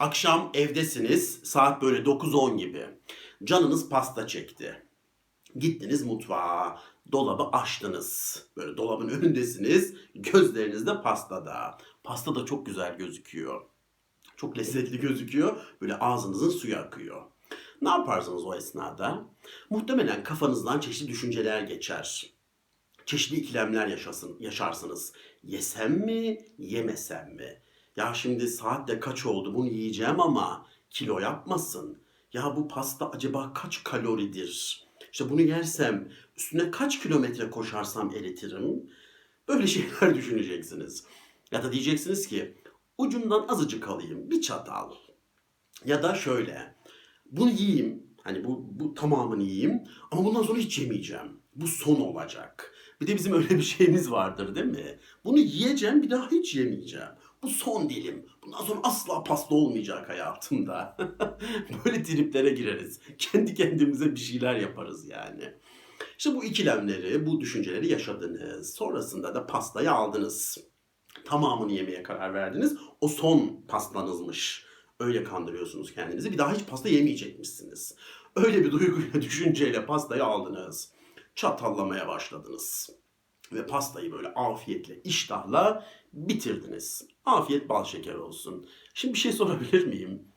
Akşam evdesiniz, saat böyle 9-10 gibi. Canınız pasta çekti. Gittiniz mutfağa, dolabı açtınız. Böyle dolabın önündesiniz, gözleriniz de pastada. Pasta da çok güzel gözüküyor. Çok lezzetli gözüküyor. Böyle ağzınızın suyu akıyor. Ne yaparsınız o esnada? Muhtemelen kafanızdan çeşitli düşünceler geçer. Çeşitli ikilemler yaşasın, yaşarsınız. Yesem mi, yemesem mi? Ya şimdi saat de kaç oldu bunu yiyeceğim ama kilo yapmasın. Ya bu pasta acaba kaç kaloridir? İşte bunu yersem üstüne kaç kilometre koşarsam eritirim? Böyle şeyler düşüneceksiniz. Ya da diyeceksiniz ki ucundan azıcık alayım bir çatal. Ya da şöyle bunu yiyeyim hani bu, bu tamamını yiyeyim ama bundan sonra hiç yemeyeceğim. Bu son olacak. Bir de bizim öyle bir şeyimiz vardır değil mi? Bunu yiyeceğim bir daha hiç yemeyeceğim. Bu son dilim. Bundan sonra asla pasta olmayacak hayatımda. Böyle triplere gireriz. Kendi kendimize bir şeyler yaparız yani. İşte bu ikilemleri, bu düşünceleri yaşadınız. Sonrasında da pastayı aldınız. Tamamını yemeye karar verdiniz. O son pastanızmış. Öyle kandırıyorsunuz kendinizi. Bir daha hiç pasta yemeyecekmişsiniz. Öyle bir duyguyla, düşünceyle pastayı aldınız. Çatallamaya başladınız. Ve pastayı böyle afiyetle, iştahla bitirdiniz. Afiyet bal şeker olsun. Şimdi bir şey sorabilir miyim?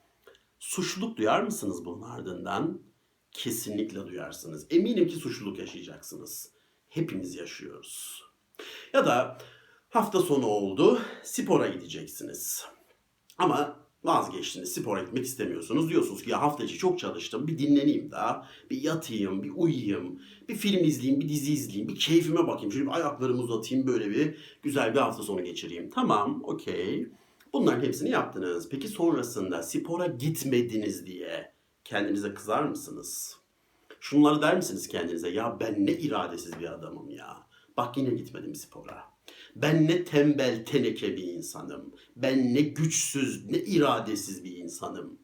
Suçluluk duyar mısınız bunun ardından? Kesinlikle duyarsınız. Eminim ki suçluluk yaşayacaksınız. Hepimiz yaşıyoruz. Ya da hafta sonu oldu, spora gideceksiniz. Ama vazgeçtiniz, spora gitmek istemiyorsunuz. Diyorsunuz ki ya hafta içi çok çalıştım, bir dinleneyim daha, bir yatayım, bir uyuyayım, bir film izleyeyim, bir dizi izleyeyim, bir keyfime bakayım. Şöyle bir ayaklarımı uzatayım, böyle bir güzel bir hafta sonu geçireyim. Tamam, okey. Bunların hepsini yaptınız. Peki sonrasında spora gitmediniz diye kendinize kızar mısınız? Şunları der misiniz kendinize? Ya ben ne iradesiz bir adamım ya. Bak yine gitmedim spora. Ben ne tembel teneke bir insanım. Ben ne güçsüz, ne iradesiz bir insanım.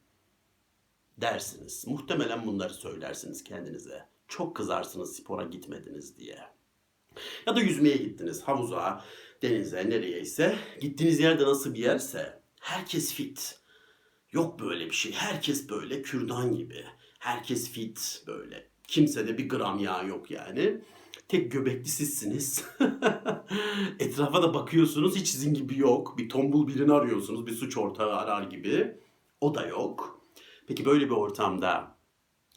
Dersiniz. Muhtemelen bunları söylersiniz kendinize. Çok kızarsınız spora gitmediniz diye. Ya da yüzmeye gittiniz havuza, denize, nereye ise. Gittiğiniz yerde nasıl bir yerse herkes fit. Yok böyle bir şey. Herkes böyle kürdan gibi. Herkes fit böyle. Kimsede bir gram yağ yok yani. Tek göbekli sizsiniz. Etrafa da bakıyorsunuz hiç sizin gibi yok. Bir tombul birini arıyorsunuz. Bir suç ortağı arar gibi. O da yok. Peki böyle bir ortamda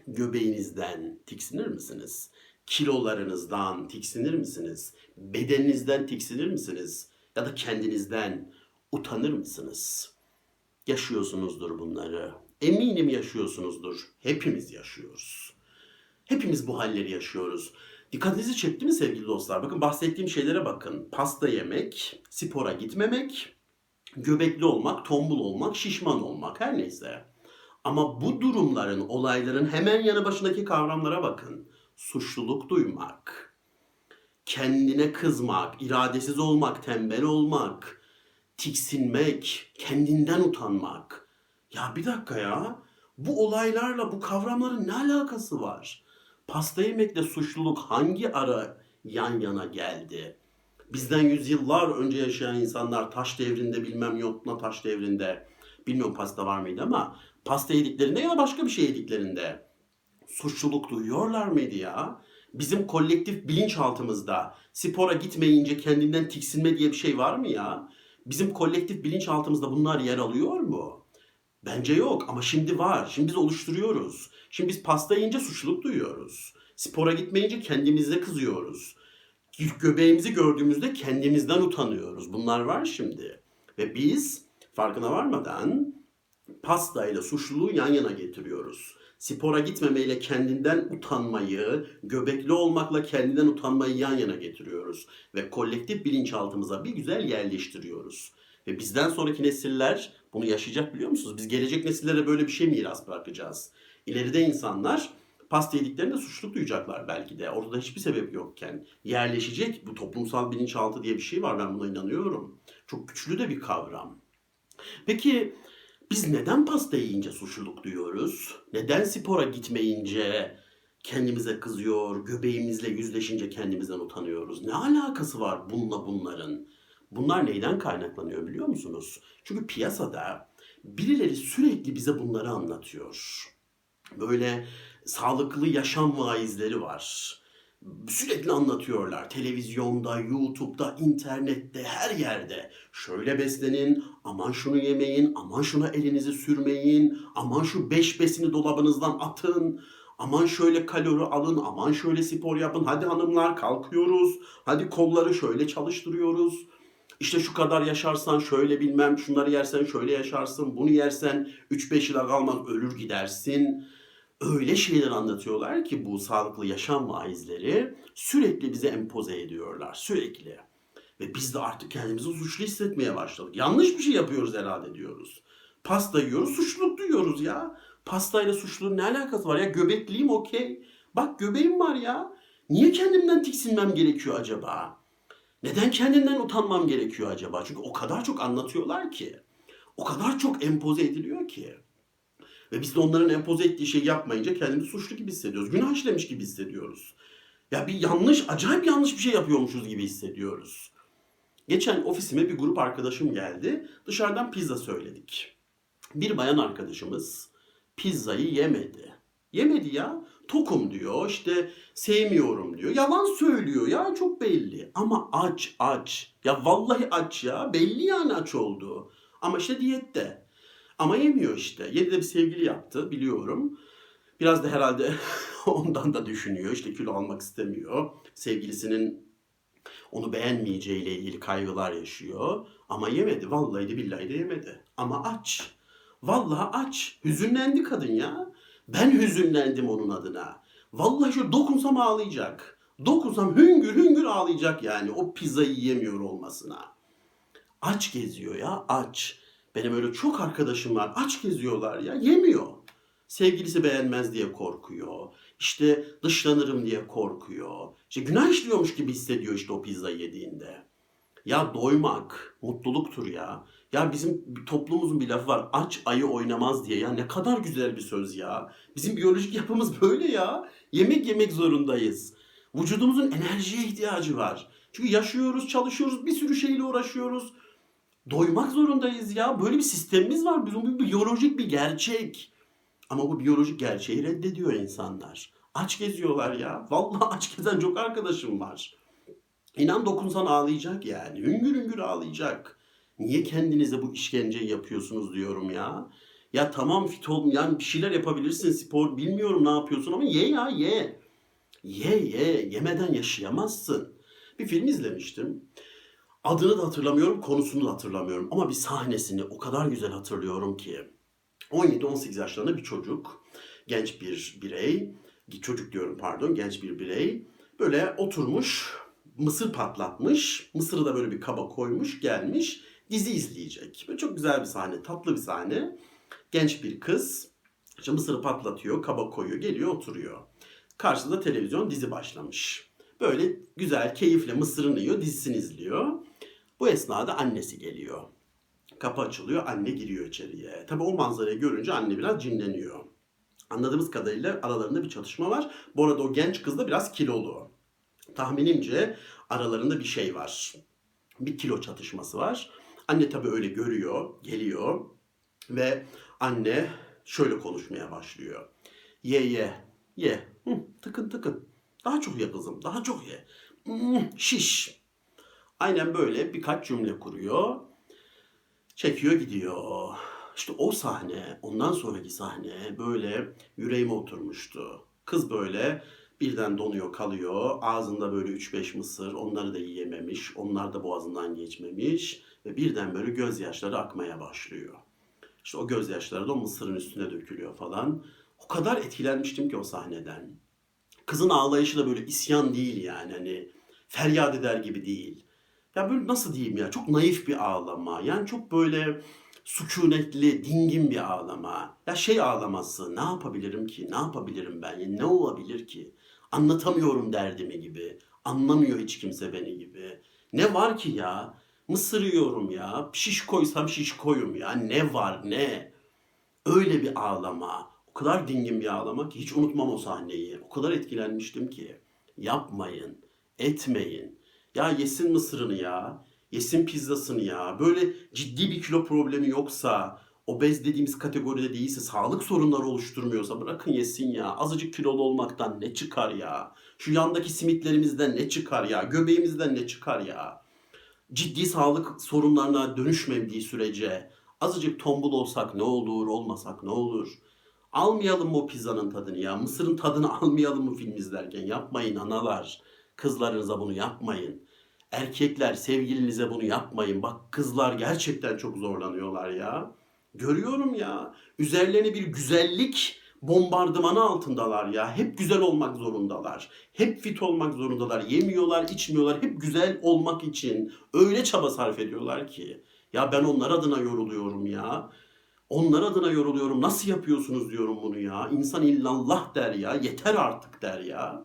göbeğinizden tiksinir misiniz? Kilolarınızdan tiksinir misiniz? Bedeninizden tiksinir misiniz? Ya da kendinizden utanır mısınız? Yaşıyorsunuzdur bunları. Eminim yaşıyorsunuzdur. Hepimiz yaşıyoruz. Hepimiz bu halleri yaşıyoruz. Dikkatinizi çekti mi sevgili dostlar? Bakın bahsettiğim şeylere bakın. Pasta yemek, spora gitmemek, göbekli olmak, tombul olmak, şişman olmak her neyse. Ama bu durumların, olayların hemen yanı başındaki kavramlara bakın. Suçluluk duymak, kendine kızmak, iradesiz olmak, tembel olmak, tiksinmek, kendinden utanmak. Ya bir dakika ya. Bu olaylarla bu kavramların ne alakası var? Pasta yemekle suçluluk hangi ara yan yana geldi? Bizden yüzyıllar önce yaşayan insanlar taş devrinde bilmem yotma taş devrinde bilmiyorum pasta var mıydı ama pasta yediklerinde ya da başka bir şey yediklerinde suçluluk duyuyorlar mıydı ya? Bizim kolektif bilinçaltımızda spora gitmeyince kendinden tiksinme diye bir şey var mı ya? Bizim kolektif bilinçaltımızda bunlar yer alıyor mu? Bence yok ama şimdi var. Şimdi biz oluşturuyoruz. Şimdi biz pasta yiyince suçluluk duyuyoruz. Spora gitmeyince kendimize kızıyoruz. Göbeğimizi gördüğümüzde kendimizden utanıyoruz. Bunlar var şimdi. Ve biz farkına varmadan pastayla suçluluğu yan yana getiriyoruz. Spora gitmemeyle kendinden utanmayı, göbekli olmakla kendinden utanmayı yan yana getiriyoruz. Ve kolektif bilinçaltımıza bir güzel yerleştiriyoruz. Ve bizden sonraki nesiller bunu yaşayacak biliyor musunuz? Biz gelecek nesillere böyle bir şey miras bırakacağız. İleride insanlar pasta yediklerinde suçluluk duyacaklar belki de. Ortada hiçbir sebep yokken. Yerleşecek bu toplumsal bilinçaltı diye bir şey var. Ben buna inanıyorum. Çok güçlü de bir kavram. Peki biz neden pasta yiyince suçluluk duyuyoruz? Neden spora gitmeyince kendimize kızıyor, göbeğimizle yüzleşince kendimizden utanıyoruz? Ne alakası var bununla bunların? Bunlar neyden kaynaklanıyor biliyor musunuz? Çünkü piyasada Birileri sürekli bize bunları anlatıyor. Böyle sağlıklı yaşam vaizleri var. Sürekli anlatıyorlar. Televizyonda, YouTube'da, internette, her yerde. Şöyle beslenin, aman şunu yemeyin, aman şuna elinizi sürmeyin, aman şu beş besini dolabınızdan atın, aman şöyle kalori alın, aman şöyle spor yapın. Hadi hanımlar kalkıyoruz, hadi kolları şöyle çalıştırıyoruz. İşte şu kadar yaşarsan şöyle bilmem, şunları yersen şöyle yaşarsın, bunu yersen 3-5 yıla kalmaz ölür gidersin öyle şeyler anlatıyorlar ki bu sağlıklı yaşam vaizleri sürekli bize empoze ediyorlar. Sürekli. Ve biz de artık kendimizi suçlu hissetmeye başladık. Yanlış bir şey yapıyoruz herhalde diyoruz. Pasta yiyoruz, suçluluk duyuyoruz ya. Pastayla suçluluğun ne alakası var ya? Göbekliyim okey. Bak göbeğim var ya. Niye kendimden tiksinmem gerekiyor acaba? Neden kendimden utanmam gerekiyor acaba? Çünkü o kadar çok anlatıyorlar ki. O kadar çok empoze ediliyor ki. Ve biz de onların empoze ettiği şeyi yapmayınca kendimizi suçlu gibi hissediyoruz. Günah işlemiş gibi hissediyoruz. Ya bir yanlış, acayip yanlış bir şey yapıyormuşuz gibi hissediyoruz. Geçen ofisime bir grup arkadaşım geldi. Dışarıdan pizza söyledik. Bir bayan arkadaşımız pizzayı yemedi. Yemedi ya. Tokum diyor, işte sevmiyorum diyor. Yalan söylüyor ya çok belli. Ama aç aç. Ya vallahi aç ya. Belli yani aç olduğu. Ama işte diyette. Ama yemiyor işte. Yedi de bir sevgili yaptı biliyorum. Biraz da herhalde ondan da düşünüyor. İşte kilo almak istemiyor. Sevgilisinin onu beğenmeyeceğiyle ilgili kaygılar yaşıyor. Ama yemedi. Vallahi de billahi de yemedi. Ama aç. Vallahi aç. Hüzünlendi kadın ya. Ben hüzünlendim onun adına. Vallahi şu dokunsam ağlayacak. Dokunsam hüngür hüngür ağlayacak yani o pizzayı yemiyor olmasına. Aç geziyor ya aç. Benim öyle çok arkadaşım var. Aç geziyorlar ya. Yemiyor. Sevgilisi beğenmez diye korkuyor. İşte dışlanırım diye korkuyor. İşte günah işliyormuş gibi hissediyor işte o pizza yediğinde. Ya doymak mutluluktur ya. Ya bizim toplumumuzun bir lafı var. Aç ayı oynamaz diye. Ya ne kadar güzel bir söz ya. Bizim biyolojik yapımız böyle ya. Yemek yemek zorundayız. Vücudumuzun enerjiye ihtiyacı var. Çünkü yaşıyoruz, çalışıyoruz, bir sürü şeyle uğraşıyoruz. Doymak zorundayız ya. Böyle bir sistemimiz var. Bu bir biyolojik bir gerçek. Ama bu biyolojik gerçeği reddediyor insanlar. Aç geziyorlar ya. Vallahi aç gezen çok arkadaşım var. İnan dokunsan ağlayacak yani. Hüngür hüngür ağlayacak. Niye kendinize bu işkenceyi yapıyorsunuz diyorum ya. Ya tamam fit ol, yani bir şeyler yapabilirsin spor bilmiyorum ne yapıyorsun ama ye ya ye. Ye ye yemeden yaşayamazsın. Bir film izlemiştim. Adını da hatırlamıyorum, konusunu da hatırlamıyorum ama bir sahnesini o kadar güzel hatırlıyorum ki. 17-18 yaşlarında bir çocuk, genç bir birey, çocuk diyorum pardon, genç bir birey böyle oturmuş, mısır patlatmış, mısırı da böyle bir kaba koymuş, gelmiş, dizi izleyecek. Böyle çok güzel bir sahne, tatlı bir sahne. Genç bir kız, işte mısırı patlatıyor, kaba koyuyor, geliyor oturuyor. Karşısında televizyon dizi başlamış. Böyle güzel, keyifle mısırını yiyor, dizisini izliyor. Bu esnada annesi geliyor. Kapı açılıyor, anne giriyor içeriye. Tabii o manzarayı görünce anne biraz cinleniyor. Anladığımız kadarıyla aralarında bir çatışma var. Bu arada o genç kız da biraz kilolu. Tahminimce aralarında bir şey var. Bir kilo çatışması var. Anne tabii öyle görüyor, geliyor ve anne şöyle konuşmaya başlıyor. Ye ye, ye. Hı, tıkın tıkın. Daha çok ye kızım, daha çok ye. Hmm, şiş. Aynen böyle birkaç cümle kuruyor. Çekiyor gidiyor. İşte o sahne, ondan sonraki sahne böyle yüreğime oturmuştu. Kız böyle birden donuyor kalıyor. Ağzında böyle 3-5 mısır. Onları da yiyememiş. Onlar da boğazından geçmemiş. Ve birden böyle gözyaşları akmaya başlıyor. İşte o gözyaşları da o mısırın üstüne dökülüyor falan. O kadar etkilenmiştim ki o sahneden. Kızın ağlayışı da böyle isyan değil yani hani feryat eder gibi değil. Ya böyle nasıl diyeyim ya çok naif bir ağlama. Yani çok böyle sükunetli, dingin bir ağlama. Ya şey ağlaması ne yapabilirim ki? Ne yapabilirim ben? Yani ne olabilir ki? Anlatamıyorum derdimi gibi. Anlamıyor hiç kimse beni gibi. Ne var ki ya? Mısır yiyorum ya. Şiş koysam şiş koyum ya. Ne var ne? Öyle bir ağlama. O kadar dingin bir ağlama ki hiç unutmam o sahneyi. O kadar etkilenmiştim ki. Yapmayın, etmeyin. Ya yesin mısırını ya. Yesin pizzasını ya. Böyle ciddi bir kilo problemi yoksa obez dediğimiz kategoride değilse, sağlık sorunları oluşturmuyorsa bırakın yesin ya. Azıcık kilolu olmaktan ne çıkar ya? Şu yandaki simitlerimizden ne çıkar ya? Göbeğimizden ne çıkar ya? Ciddi sağlık sorunlarına dönüşmediği sürece azıcık tombul olsak ne olur, olmasak ne olur? Almayalım mı o pizzanın tadını ya? Mısırın tadını almayalım mı film izlerken? Yapmayın analar. Kızlarınıza bunu yapmayın. Erkekler sevgilinize bunu yapmayın. Bak kızlar gerçekten çok zorlanıyorlar ya. Görüyorum ya. Üzerlerine bir güzellik bombardımanı altındalar ya. Hep güzel olmak zorundalar. Hep fit olmak zorundalar. Yemiyorlar, içmiyorlar. Hep güzel olmak için öyle çaba sarf ediyorlar ki. Ya ben onlar adına yoruluyorum ya. Onlar adına yoruluyorum. Nasıl yapıyorsunuz diyorum bunu ya. İnsan illallah der ya. Yeter artık der ya.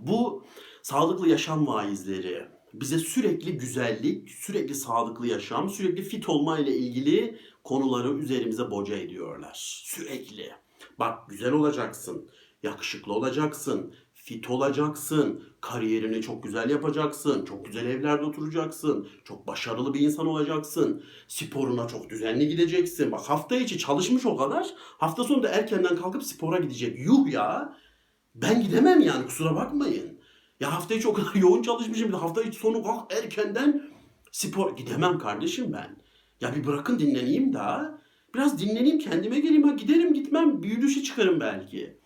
Bu sağlıklı yaşam vaizleri bize sürekli güzellik, sürekli sağlıklı yaşam, sürekli fit olma ile ilgili konuları üzerimize boca ediyorlar. Sürekli. Bak güzel olacaksın, yakışıklı olacaksın, fit olacaksın, kariyerini çok güzel yapacaksın, çok güzel evlerde oturacaksın, çok başarılı bir insan olacaksın, sporuna çok düzenli gideceksin. Bak hafta içi çalışmış o kadar, hafta sonu da erkenden kalkıp spora gidecek. Yuh ya! Ben gidemem yani kusura bakmayın. Ya hafta içi o kadar yoğun çalışmışım. Hafta içi sonu kalk erkenden spor. Gidemem kardeşim ben. Ya bir bırakın dinleneyim daha. Biraz dinleneyim kendime geleyim. Ha giderim gitmem. Bir yürüyüşe çıkarım belki.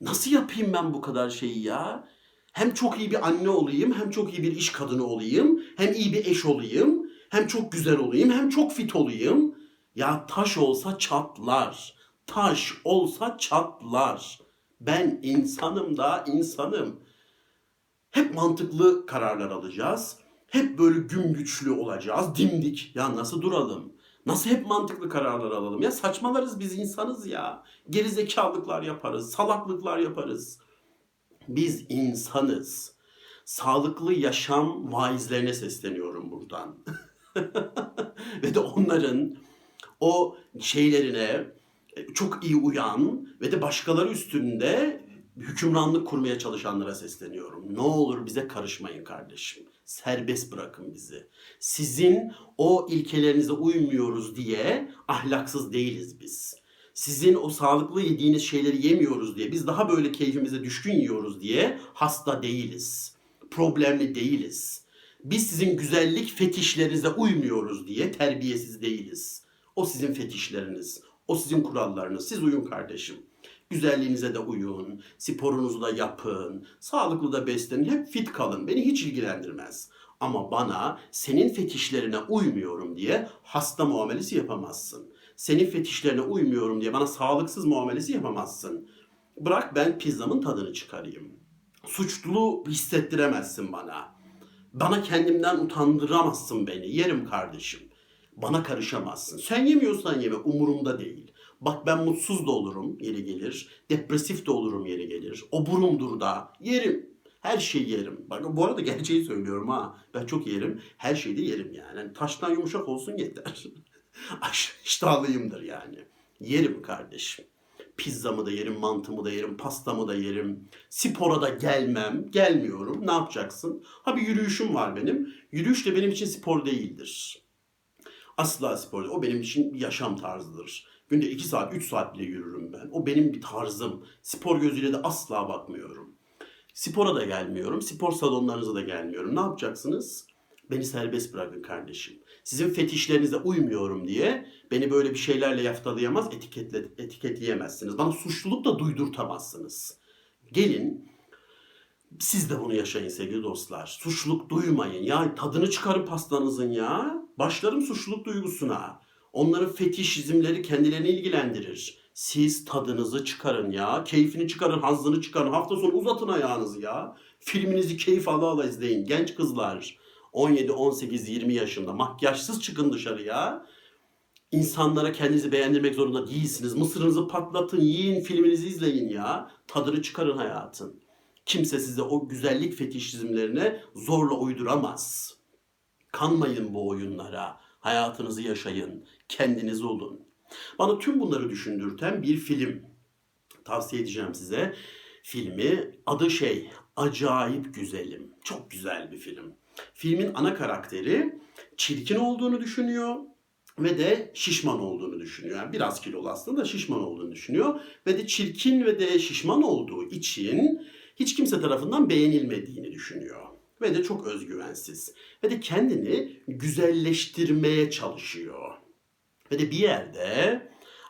Nasıl yapayım ben bu kadar şeyi ya? Hem çok iyi bir anne olayım, hem çok iyi bir iş kadını olayım, hem iyi bir eş olayım, hem çok güzel olayım, hem çok fit olayım. Ya taş olsa çatlar. Taş olsa çatlar. Ben insanım da insanım. Hep mantıklı kararlar alacağız. Hep böyle güm güçlü olacağız. Dimdik. Ya nasıl duralım? Nasıl hep mantıklı kararlar alalım? Ya saçmalarız biz insanız ya. Gerizekalıklar yaparız. Salaklıklar yaparız. Biz insanız. Sağlıklı yaşam vaizlerine sesleniyorum buradan. Ve de onların o şeylerine çok iyi uyan ve de başkaları üstünde hükümranlık kurmaya çalışanlara sesleniyorum. Ne olur bize karışmayın kardeşim. Serbest bırakın bizi. Sizin o ilkelerinize uymuyoruz diye ahlaksız değiliz biz. Sizin o sağlıklı yediğiniz şeyleri yemiyoruz diye, biz daha böyle keyfimize düşkün yiyoruz diye hasta değiliz. Problemli değiliz. Biz sizin güzellik fetişlerinize uymuyoruz diye terbiyesiz değiliz. O sizin fetişleriniz, o sizin kurallarınız. Siz uyun kardeşim. Güzelliğinize de uyun, sporunuzu da yapın, sağlıklı da beslenin, hep fit kalın. Beni hiç ilgilendirmez. Ama bana senin fetişlerine uymuyorum diye hasta muamelesi yapamazsın. Senin fetişlerine uymuyorum diye bana sağlıksız muamelesi yapamazsın. Bırak ben pizzamın tadını çıkarayım. Suçlu hissettiremezsin bana. Bana kendimden utandıramazsın beni. Yerim kardeşim. Bana karışamazsın. Sen yemiyorsan yeme umurumda değil. Bak ben mutsuz da olurum yeri gelir. Depresif de olurum yeri gelir. Oburumdur da yerim. Her şeyi yerim. Bak bu arada gerçeği söylüyorum ha. Ben çok yerim. Her şeyi de yerim yani. yani taştan yumuşak olsun yeter. Aşırı iştahlıyımdır yani. Yerim kardeşim. Pizzamı da yerim, mantımı da yerim, pastamı da yerim. Spora da gelmem, gelmiyorum. Ne yapacaksın? Ha bir yürüyüşüm var benim. Yürüyüş de benim için spor değildir. Asla spor değil. O benim için yaşam tarzıdır. Günde 2 saat, 3 saat bile yürürüm ben. O benim bir tarzım. Spor gözüyle de asla bakmıyorum. Spora da gelmiyorum. Spor salonlarınıza da gelmiyorum. Ne yapacaksınız? Beni serbest bırakın kardeşim. Sizin fetişlerinize uymuyorum diye beni böyle bir şeylerle yaftalayamaz, etiketle, etiketleyemezsiniz. Bana suçluluk da duydurtamazsınız. Gelin siz de bunu yaşayın sevgili dostlar. Suçluluk duymayın. Ya tadını çıkarın pastanızın ya. Başlarım suçluluk duygusuna. Onların fetişizmleri kendilerini ilgilendirir. Siz tadınızı çıkarın ya. Keyfini çıkarın, hazzını çıkarın. Hafta sonu uzatın ayağınızı ya. Filminizi keyif ala ala izleyin. Genç kızlar 17, 18, 20 yaşında makyajsız çıkın dışarıya. İnsanlara kendinizi beğendirmek zorunda değilsiniz. Mısırınızı patlatın, yiyin, filminizi izleyin ya. Tadını çıkarın hayatın. Kimse size o güzellik fetişizmlerine zorla uyduramaz. Kanmayın bu oyunlara. Hayatınızı yaşayın. Kendiniz olun. Bana tüm bunları düşündürten bir film tavsiye edeceğim size. Filmi adı şey Acayip Güzelim. Çok güzel bir film. Filmin ana karakteri çirkin olduğunu düşünüyor ve de şişman olduğunu düşünüyor. Yani biraz kilolu aslında da şişman olduğunu düşünüyor. Ve de çirkin ve de şişman olduğu için hiç kimse tarafından beğenilmediğini düşünüyor. Ve de çok özgüvensiz. Ve de kendini güzelleştirmeye çalışıyor. Ve de bir yerde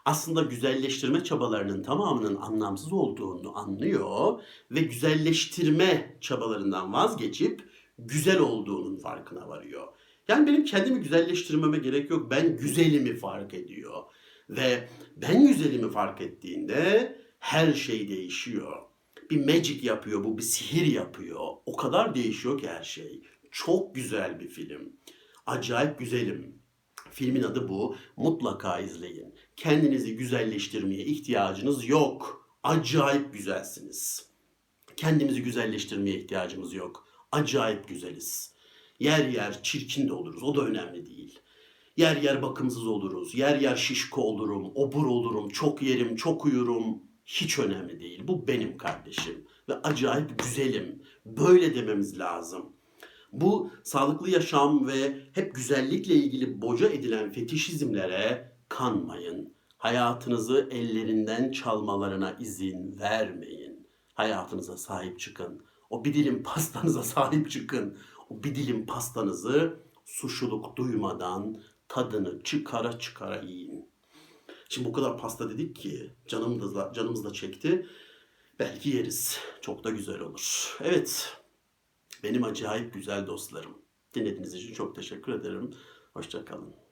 aslında güzelleştirme çabalarının tamamının anlamsız olduğunu anlıyor ve güzelleştirme çabalarından vazgeçip güzel olduğunun farkına varıyor. Yani benim kendimi güzelleştirmeme gerek yok. Ben güzelimi fark ediyor. Ve ben güzelimi fark ettiğinde her şey değişiyor. Bir magic yapıyor bu, bir sihir yapıyor. O kadar değişiyor ki her şey. Çok güzel bir film. Acayip güzelim. Filmin adı bu. Mutlaka izleyin. Kendinizi güzelleştirmeye ihtiyacınız yok. Acayip güzelsiniz. Kendimizi güzelleştirmeye ihtiyacımız yok. Acayip güzeliz. Yer yer çirkin de oluruz. O da önemli değil. Yer yer bakımsız oluruz. Yer yer şişko olurum. Obur olurum. Çok yerim, çok uyurum. Hiç önemli değil. Bu benim kardeşim. Ve acayip güzelim. Böyle dememiz lazım. Bu sağlıklı yaşam ve hep güzellikle ilgili boca edilen fetişizmlere kanmayın. Hayatınızı ellerinden çalmalarına izin vermeyin. Hayatınıza sahip çıkın. O bir dilim pastanıza sahip çıkın. O bir dilim pastanızı suçluluk duymadan tadını çıkara çıkara yiyin. Şimdi bu kadar pasta dedik ki canım da, canımız da çekti. Belki yeriz. Çok da güzel olur. Evet. Benim acayip güzel dostlarım. Dinlediğiniz için çok teşekkür ederim. Hoşçakalın.